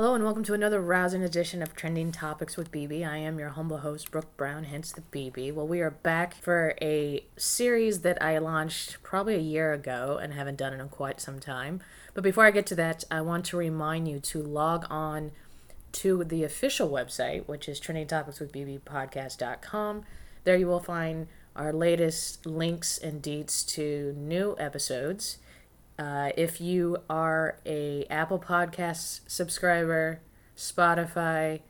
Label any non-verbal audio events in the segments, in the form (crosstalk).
Hello and welcome to another rousing edition of Trending Topics with BB. I am your humble host, Brooke Brown, hence the BB. Well, we are back for a series that I launched probably a year ago and haven't done it in quite some time. But before I get to that, I want to remind you to log on to the official website, which is trendingtopicswithbbpodcast.com. There you will find our latest links and deets to new episodes uh, if you are a Apple Podcasts subscriber, Spotify,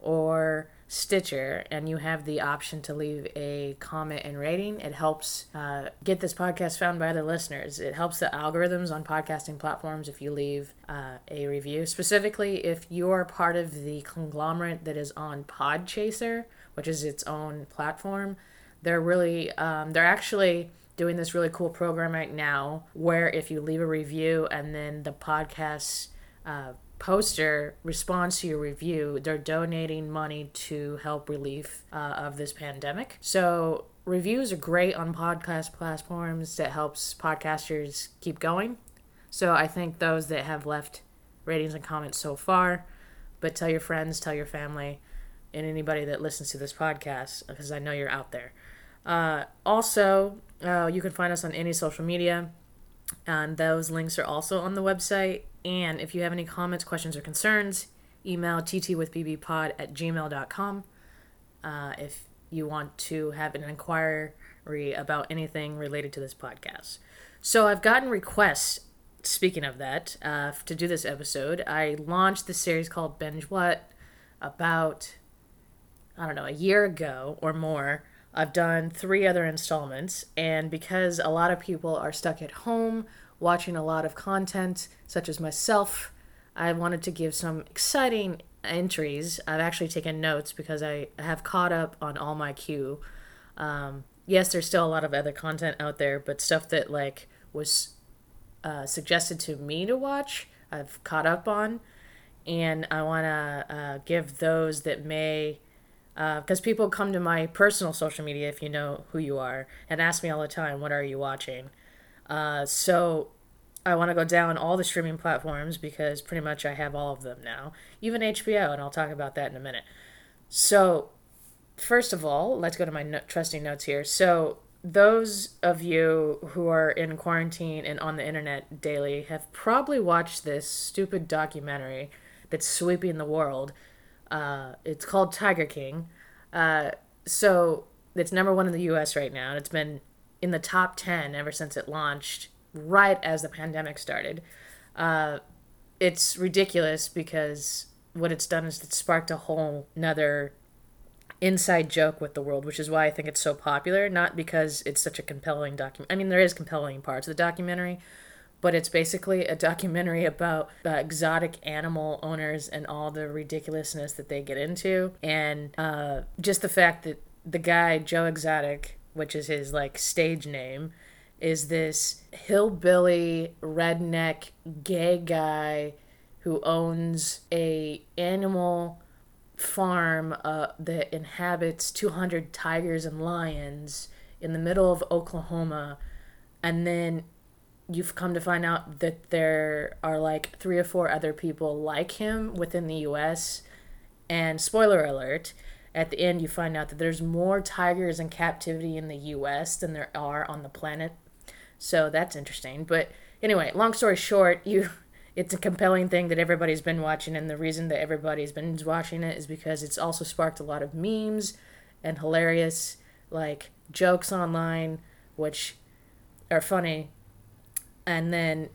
or Stitcher, and you have the option to leave a comment and rating, it helps uh, get this podcast found by other listeners. It helps the algorithms on podcasting platforms if you leave uh, a review. Specifically, if you're part of the conglomerate that is on Podchaser, which is its own platform, they're really, um, they're actually doing this really cool program right now where if you leave a review and then the podcast uh, poster responds to your review, they're donating money to help relief uh, of this pandemic. So reviews are great on podcast platforms that helps podcasters keep going. So I think those that have left ratings and comments so far, but tell your friends, tell your family, and anybody that listens to this podcast because I know you're out there. Uh, also, uh, you can find us on any social media, and those links are also on the website. And if you have any comments, questions, or concerns, email ttwithbbpod at gmail.com. Uh, if you want to have an inquiry about anything related to this podcast. So I've gotten requests, speaking of that, uh, to do this episode. I launched the series called Binge What about, I don't know, a year ago or more. I've done three other installments, and because a lot of people are stuck at home watching a lot of content, such as myself, I wanted to give some exciting entries. I've actually taken notes because I have caught up on all my queue. Um, yes, there's still a lot of other content out there, but stuff that like was uh, suggested to me to watch, I've caught up on, and I want to uh, give those that may because uh, people come to my personal social media if you know who you are and ask me all the time what are you watching? Uh, so i want to go down all the streaming platforms because pretty much i have all of them now even hbo and i'll talk about that in a minute. So first of all let's go to my no- trusting notes here. So those of you who are in quarantine and on the internet daily have probably watched this stupid documentary that's sweeping the world uh, it's called Tiger King. Uh, so it's number one in the U.S. right now, and it's been in the top ten ever since it launched, right as the pandemic started. Uh, it's ridiculous because what it's done is it sparked a whole another inside joke with the world, which is why I think it's so popular. Not because it's such a compelling document. I mean, there is compelling parts of the documentary, but it's basically a documentary about uh, exotic animal owners and all the ridiculousness that they get into, and uh, just the fact that the guy Joe Exotic, which is his like stage name, is this hillbilly redneck gay guy who owns a animal farm uh, that inhabits 200 tigers and lions in the middle of Oklahoma. And then you've come to find out that there are like three or four other people like him within the US. And spoiler alert, at the end you find out that there's more tigers in captivity in the US than there are on the planet. So that's interesting. But anyway, long story short, you (laughs) it's a compelling thing that everybody's been watching and the reason that everybody's been watching it is because it's also sparked a lot of memes and hilarious like jokes online which are funny and then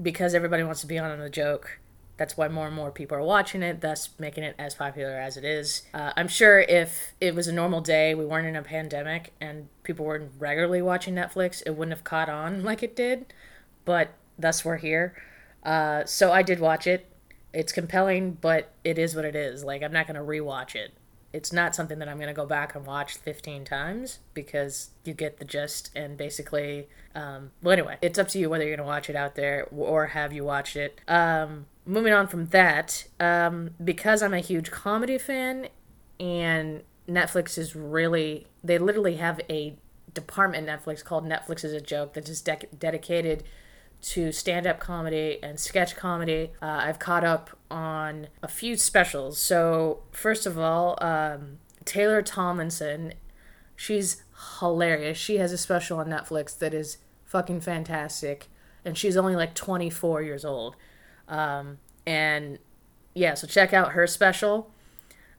because everybody wants to be on the joke that's why more and more people are watching it thus making it as popular as it is. Uh, i'm sure if it was a normal day we weren't in a pandemic and people weren't regularly watching netflix it wouldn't have caught on (laughs) like it did. But thus we're here. Uh, so i did watch it. It's compelling but it is what it is. Like i'm not to rewatch it it's not something that I'm going to go back and watch 15 times because you get the gist and basically, um, well, anyway, it's up to you whether you're going to watch it out there or have you watched it. Um, moving on from that, um, because I'm a huge comedy fan and Netflix is really, they literally have a department Netflix called Netflix is a joke that is de- dedicated to stand up comedy and sketch comedy. Uh, I've caught up on a few specials. So, first of all, um, Taylor Tomlinson, she's hilarious. She has a special on Netflix that is fucking fantastic. And she's only like 24 years old. Um, and yeah, so check out her special.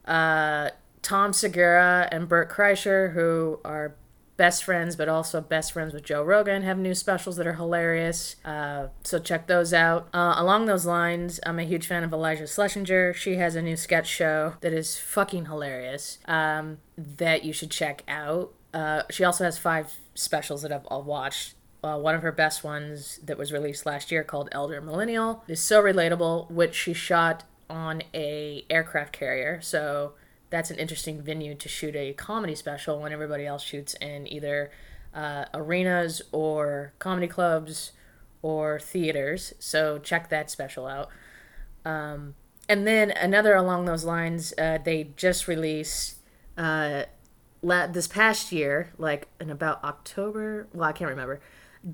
Uh, Tom Segura and Bert Kreischer, who are best friends, but also best friends with Joe Rogan, have new specials that are hilarious. Uh, so check those out. Uh, along those lines, I'm a huge fan of Iliza Shlesinger. She has a new sketch show that is fucking hilarious um, that you should check out. Uh, she also has five specials that I've all watched. Uh, one of her best ones that was released last year called Elder Millennial is so relatable, which she shot on a aircraft carrier. So that's an interesting venue to shoot a comedy special when everybody else shoots in either uh, arenas or comedy clubs or theaters. So check that special out. Um, and then another along those lines, uh, they just released uh, la- this past year, like in about October. Well, I can't remember.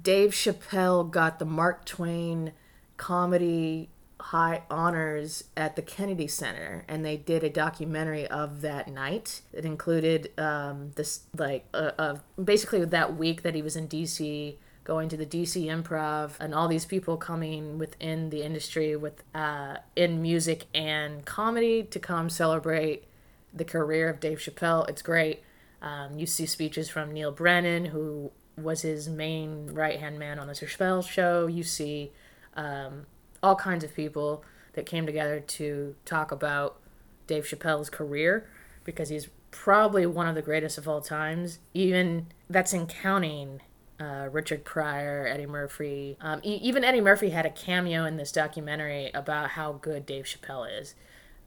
Dave Chappelle got the Mark Twain comedy high honors at the Kennedy Center, and they did a documentary of that night. It included um, this, like, uh, uh, basically that week that he was in DC, going to the DC Improv, and all these people coming within the industry with uh, in music and comedy to come celebrate the career of Dave Chappelle. It's great. Um, you see speeches from Neal Brennan, who was his main right hand man on the Chappelle show. You see um, all kinds of people that came together to talk about Dave Chappelle's career because he's probably one of the greatest of all times. Even that's in counting uh, Richard Pryor, Eddie Murphy. Um, e- even Eddie Murphy had a cameo in this documentary about how good Dave Chappelle is.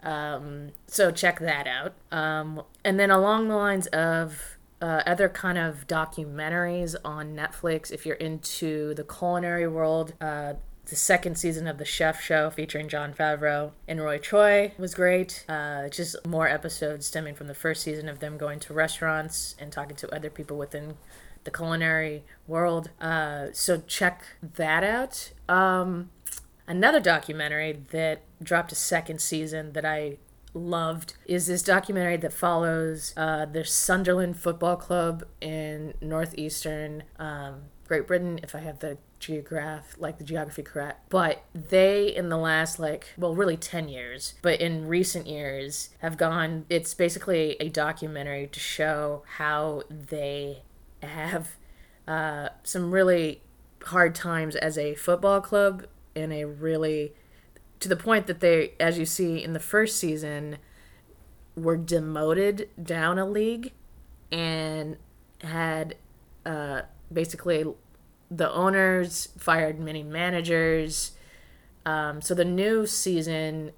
Um, so check that out. Um, and then along the lines of uh, other kind of documentaries on Netflix, if you're into the culinary world, uh, the second season of the Chef Show featuring Jon Favreau and Roy Choi was great. Uh, just more episodes stemming from the first season of them going to restaurants and talking to other people within the culinary world. Uh, so check that out. Um, another documentary that dropped a second season that I loved is this documentary that follows uh, the Sunderland Football Club in northeastern um, Great Britain. If I have the geograph like the geography correct but they in the last like well really 10 years but in recent years have gone it's basically a documentary to show how they have uh, some really hard times as a football club in a really to the point that they as you see in the first season were demoted down a league and had uh, basically the owners fired many managers. Um, so the new season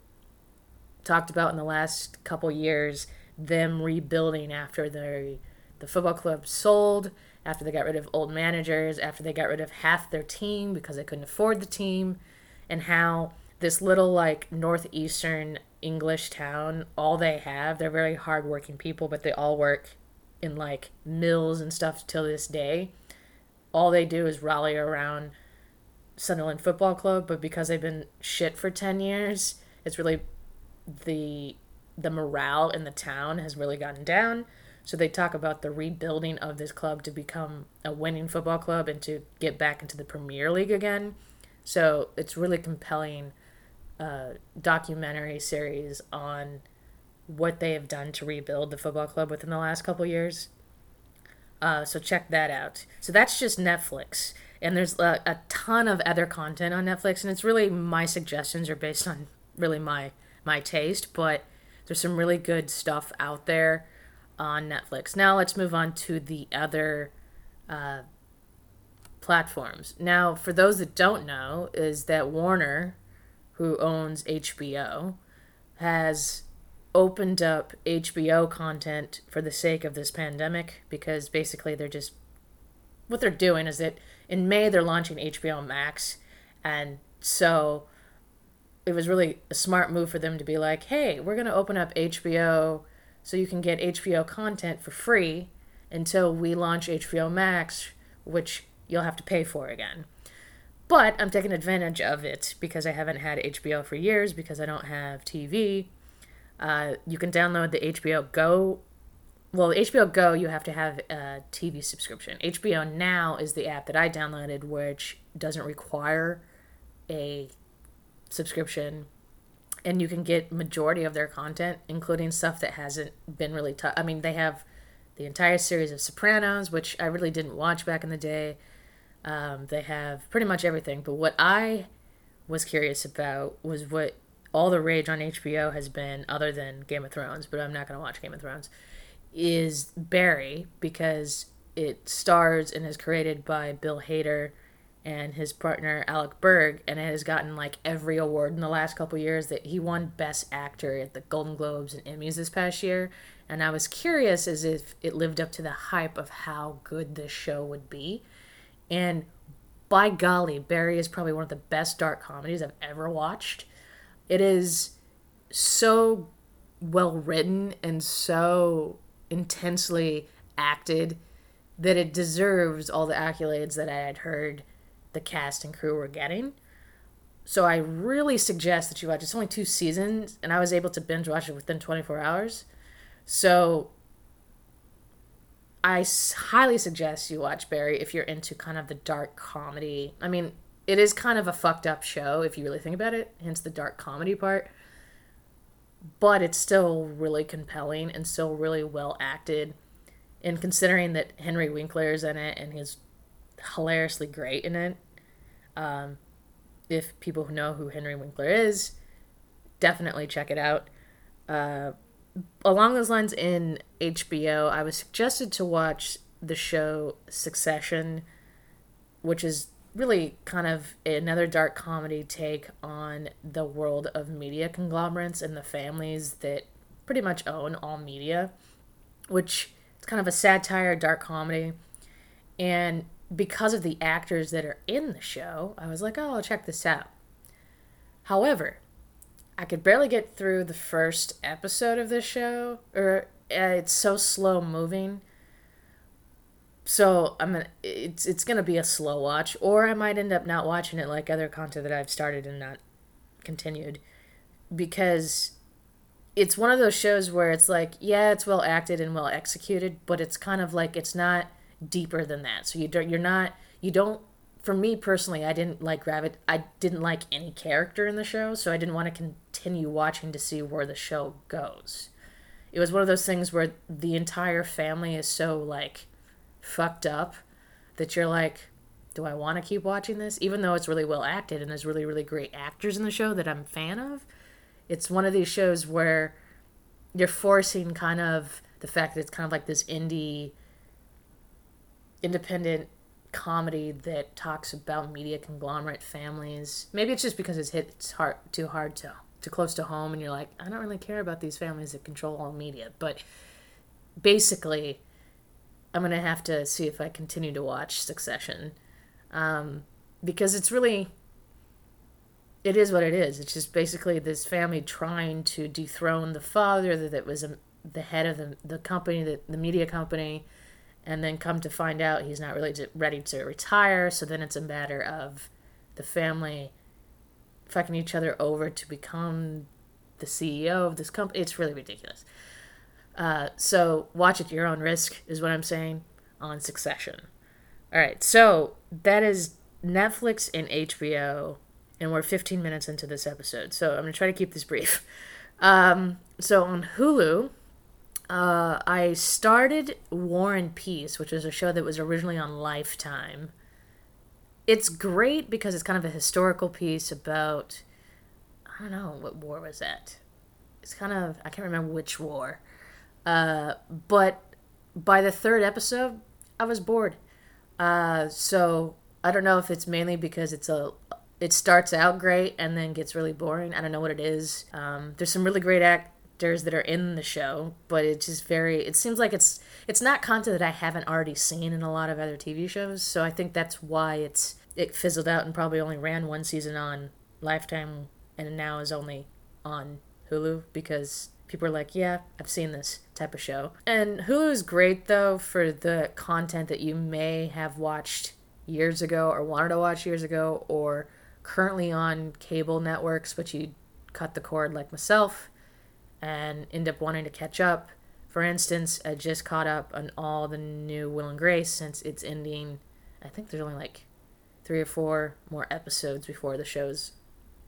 talked about in the last couple years them rebuilding after the the football club sold, after they got rid of old managers, after they got rid of half their team because they couldn't afford the team, and how this little like northeastern English town, all they have, they're very hardworking people, but they all work in like mills and stuff till this day all they do is rally around Sunderland Football Club, but because they've been shit for 10 years, it's really the the morale in the town has really gotten down. So they talk about the rebuilding of this club to become a winning football club and to get back into the Premier League again. So it's really compelling uh, documentary series on what they have done to rebuild the football club within the last couple years. Uh, so check that out. So that's just Netflix. And there's a, a, ton of other content on Netflix, and it's really my suggestions are based on really my my taste, but there's some really good stuff out there on Netflix. Now let's move on to the other uh, platforms. Now, for those that don't know, is that Warner, who owns HBO, has opened up HBO content for the sake of this pandemic because basically they're just what they're doing is that in May they're launching HBO Max and so it was really a smart move for them to be like, "Hey, we're going to open up HBO so you can get HBO content for free until we launch HBO Max, which you'll have to pay for again." But I'm taking advantage of it because I haven't had HBO for years because I don't have TV. Uh, you can download the HBO Go. Well, HBO Go, you have to have a TV subscription. HBO Now is the app that I downloaded, which doesn't require a subscription and you can get majority of their content including stuff that hasn't been really touched i mean they have the entire series of sopranos which i really didn't watch back in the day um, they have pretty much everything but what i was curious about was what all the rage on hbo has been other than game of thrones but i'm not going to watch game of thrones is barry because it stars and is created by bill hader and his partner Alec Berg, and it has gotten like every award in the last couple years. That he won Best Actor at the Golden Globes and Emmys this past year, and I was curious as if it lived up to the hype of how good this show would be. And by golly, Barry is probably one of the best dark comedies I've ever watched. It is so well written and so intensely acted that it deserves all the accolades that I had heard the cast and crew were getting. So I really suggest that you watch. It's only two seasons, and I was able to binge watch it within 24 hours. So I highly suggest you watch Barry if you're into kind of the dark comedy. I mean, it is kind of a fucked up show if you really think about it, hence the dark comedy part. But it's still really compelling and still really well acted. And considering that Henry Winkler is in it and he's hilariously great in it. Um, if people know who Henry Winkler is, definitely check it out. Uh, along those lines, in HBO, I was suggested to watch the show Succession, which is really kind of another dark comedy take on the world of media conglomerates and the families that pretty much own all media, which it's kind of a satire, dark comedy. And because of the actors that are in the show, I was like, oh, I'll check this out. However, I could barely get through the first episode of this show, or uh, it's so slow moving. So I'm gonna, it's it's gonna be a slow watch, or I might end up not watching it like other content that I've started and not continued, because it's one of those shows where it's like, yeah, it's well acted and well executed, but it's kind of like it's not deeper than that. So you don't you're not you don't for me personally, I didn't like Gravit. I didn't like any character in the show, so I didn't want to continue watching to see where the show goes. It was one of those things where the entire family is so like fucked up that you're like, do I want to keep watching this? Even though it's really well acted and there's really really great actors in the show that I'm a fan of, it's one of these shows where you're forcing kind of the fact that it's kind of like this indie independent comedy that talks about media conglomerate families. Maybe it's just because it's hit it's hard too hard to too close to home and you're like, I don't really care about these families that control all media. But basically I'm gonna have to see if I continue to watch Succession. Um, because it's really it is what it is. It's just basically this family trying to dethrone the father that was a, the head of the, the company, the, the media company, and then come to find out he's not really ready to retire. So then it's a matter of the family fucking each other over to become the CEO of this company. It's really ridiculous. Uh, so watch at your own risk, is what I'm saying on Succession. All right, so that is Netflix and HBO, and we're 15 minutes into this episode. So I'm gonna try to keep this brief. Um, so on Hulu, uh, I started War and Peace, which is a show that was originally on Lifetime. It's great because it's kind of a historical piece about I don't know what war was that. It's kind of I can't remember which war. Uh, but by the third episode, I was bored. Uh, so I don't know if it's mainly because it's a it starts out great and then gets really boring. I don't know what it is. Um, there's some really great actors that are in the show, but it's just very it seems like it's it's not content that I haven't already seen in a lot of other TV shows, so I think that's why it's it fizzled out and probably only ran one season on Lifetime and now is only on Hulu because people are like, yeah, I've seen this type of show. And Hulu is great though for the content that you may have watched years ago or wanted to watch years ago or currently on cable networks, but you cut the cord like myself and end up wanting to catch up. For instance, I just caught up on all the new Will and Grace since it's ending. I think there's only like three or four more episodes before the show's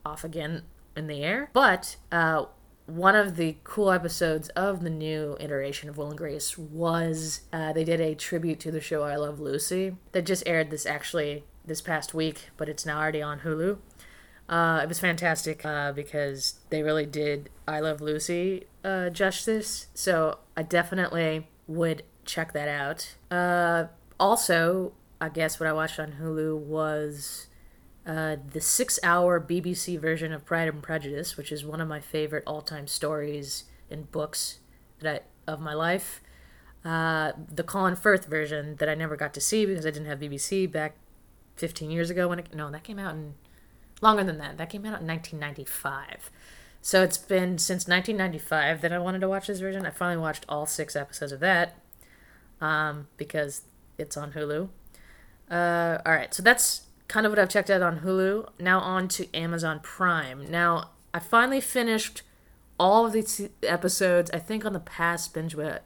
off again in the air. But uh, one of the cool episodes of the new iteration of Will and Grace was uh, they did a tribute to the show I Love Lucy that just aired this actually this past week, but it's now already on Hulu. Uh, it was fantastic uh, because they really did I Love Lucy uh, justice. So I definitely would check that out. Uh, also, I guess what I watched on Hulu was uh, the six hour BBC version of Pride and Prejudice, which is one of my favorite all time stories and books that I, of my life. Uh, the Colin Firth version that I never got to see because I didn't have BBC back 15 years ago when it, no, that came out in longer than that. That came out in 1995. So it's been since 1995 that I wanted to watch this version. I finally watched all six episodes of that um, because it's on Hulu. Uh, all right, so that's kind of what I've checked out on Hulu. Now on to Amazon Prime. Now I finally finished all of these episodes. I think on the past binge, but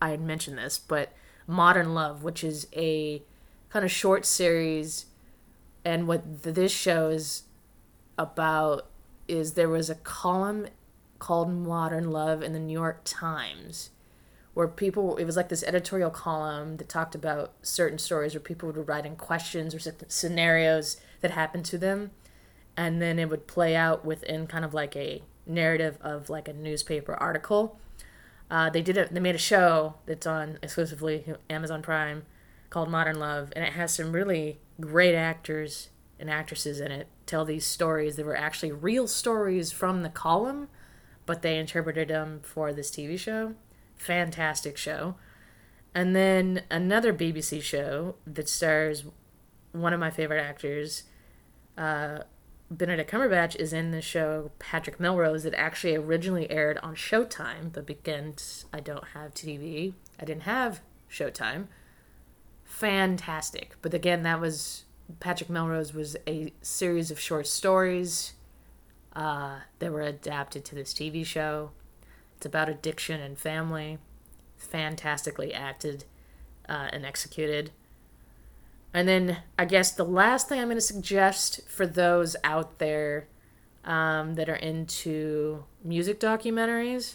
I had mentioned this, but Modern Love, which is a kind of short series, and what this show is about is there was a column called Modern Love in the New York Times where people it was like this editorial column that talked about certain stories where people would write in questions or scenarios that happened to them. And then it would play out within kind of like a narrative of like a newspaper article. Uh, they did it they made a show that's on exclusively amazon prime called modern love. And it has some really great actors and actresses in it tell these stories that were actually real stories from the column but they interpreted them for this tv show fantastic show. And then another BBC show that stars one of my favorite actors, uh, Benedict Cumberbatch, is in the show Patrick Melrose that actually originally aired on Showtime, but because I don't have TV, I didn't have Showtime. Fantastic. But again, that was Patrick Melrose was a series of short stories uh, that were adapted to this TV show. It's about addiction and family. Fantastically acted uh, and executed. And then I guess the last thing I'm going to suggest for those out there um, that are into music documentaries,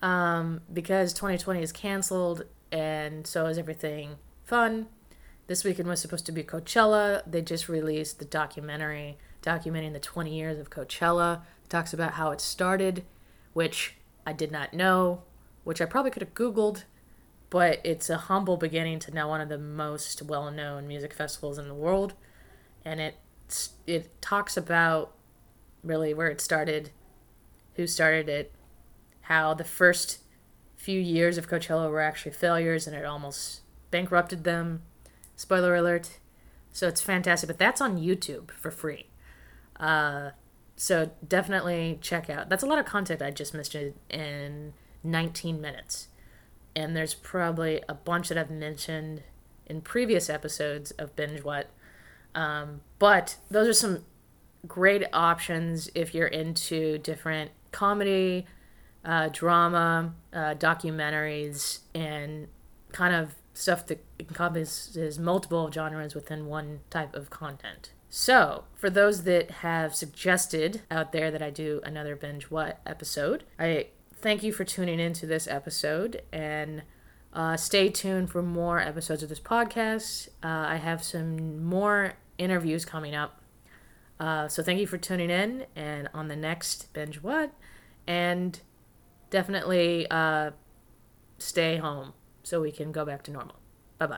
um, because 2020 is canceled and so is everything fun. This weekend was supposed to be Coachella. They just released the documentary documenting the 20 years of Coachella. It talks about how it started which I did not know, which I probably could have Googled, but it's a humble beginning to now one of the most well known music festivals in the world. And it, it talks about really where it started, who started it, how the first few years of Coachella were actually failures and it almost bankrupted them. Spoiler alert. So it's fantastic, but that's on YouTube for free. Uh, so definitely check out. That's a lot of content I just missed in 19 minutes. And there's probably a bunch that I've mentioned in previous episodes of Binge What. Um, but those are some great options if you're into different comedy, uh, drama, uh, documentaries, and kind of stuff that encompasses multiple genres within one type of content. So, for those that have suggested out there that I do another Binge What episode, I thank you for tuning into this episode and uh, stay tuned for more episodes of this podcast. Uh, I have some more interviews coming up. Uh, so, thank you for tuning in and on the next Binge What. And definitely uh, stay home so we can go back to normal.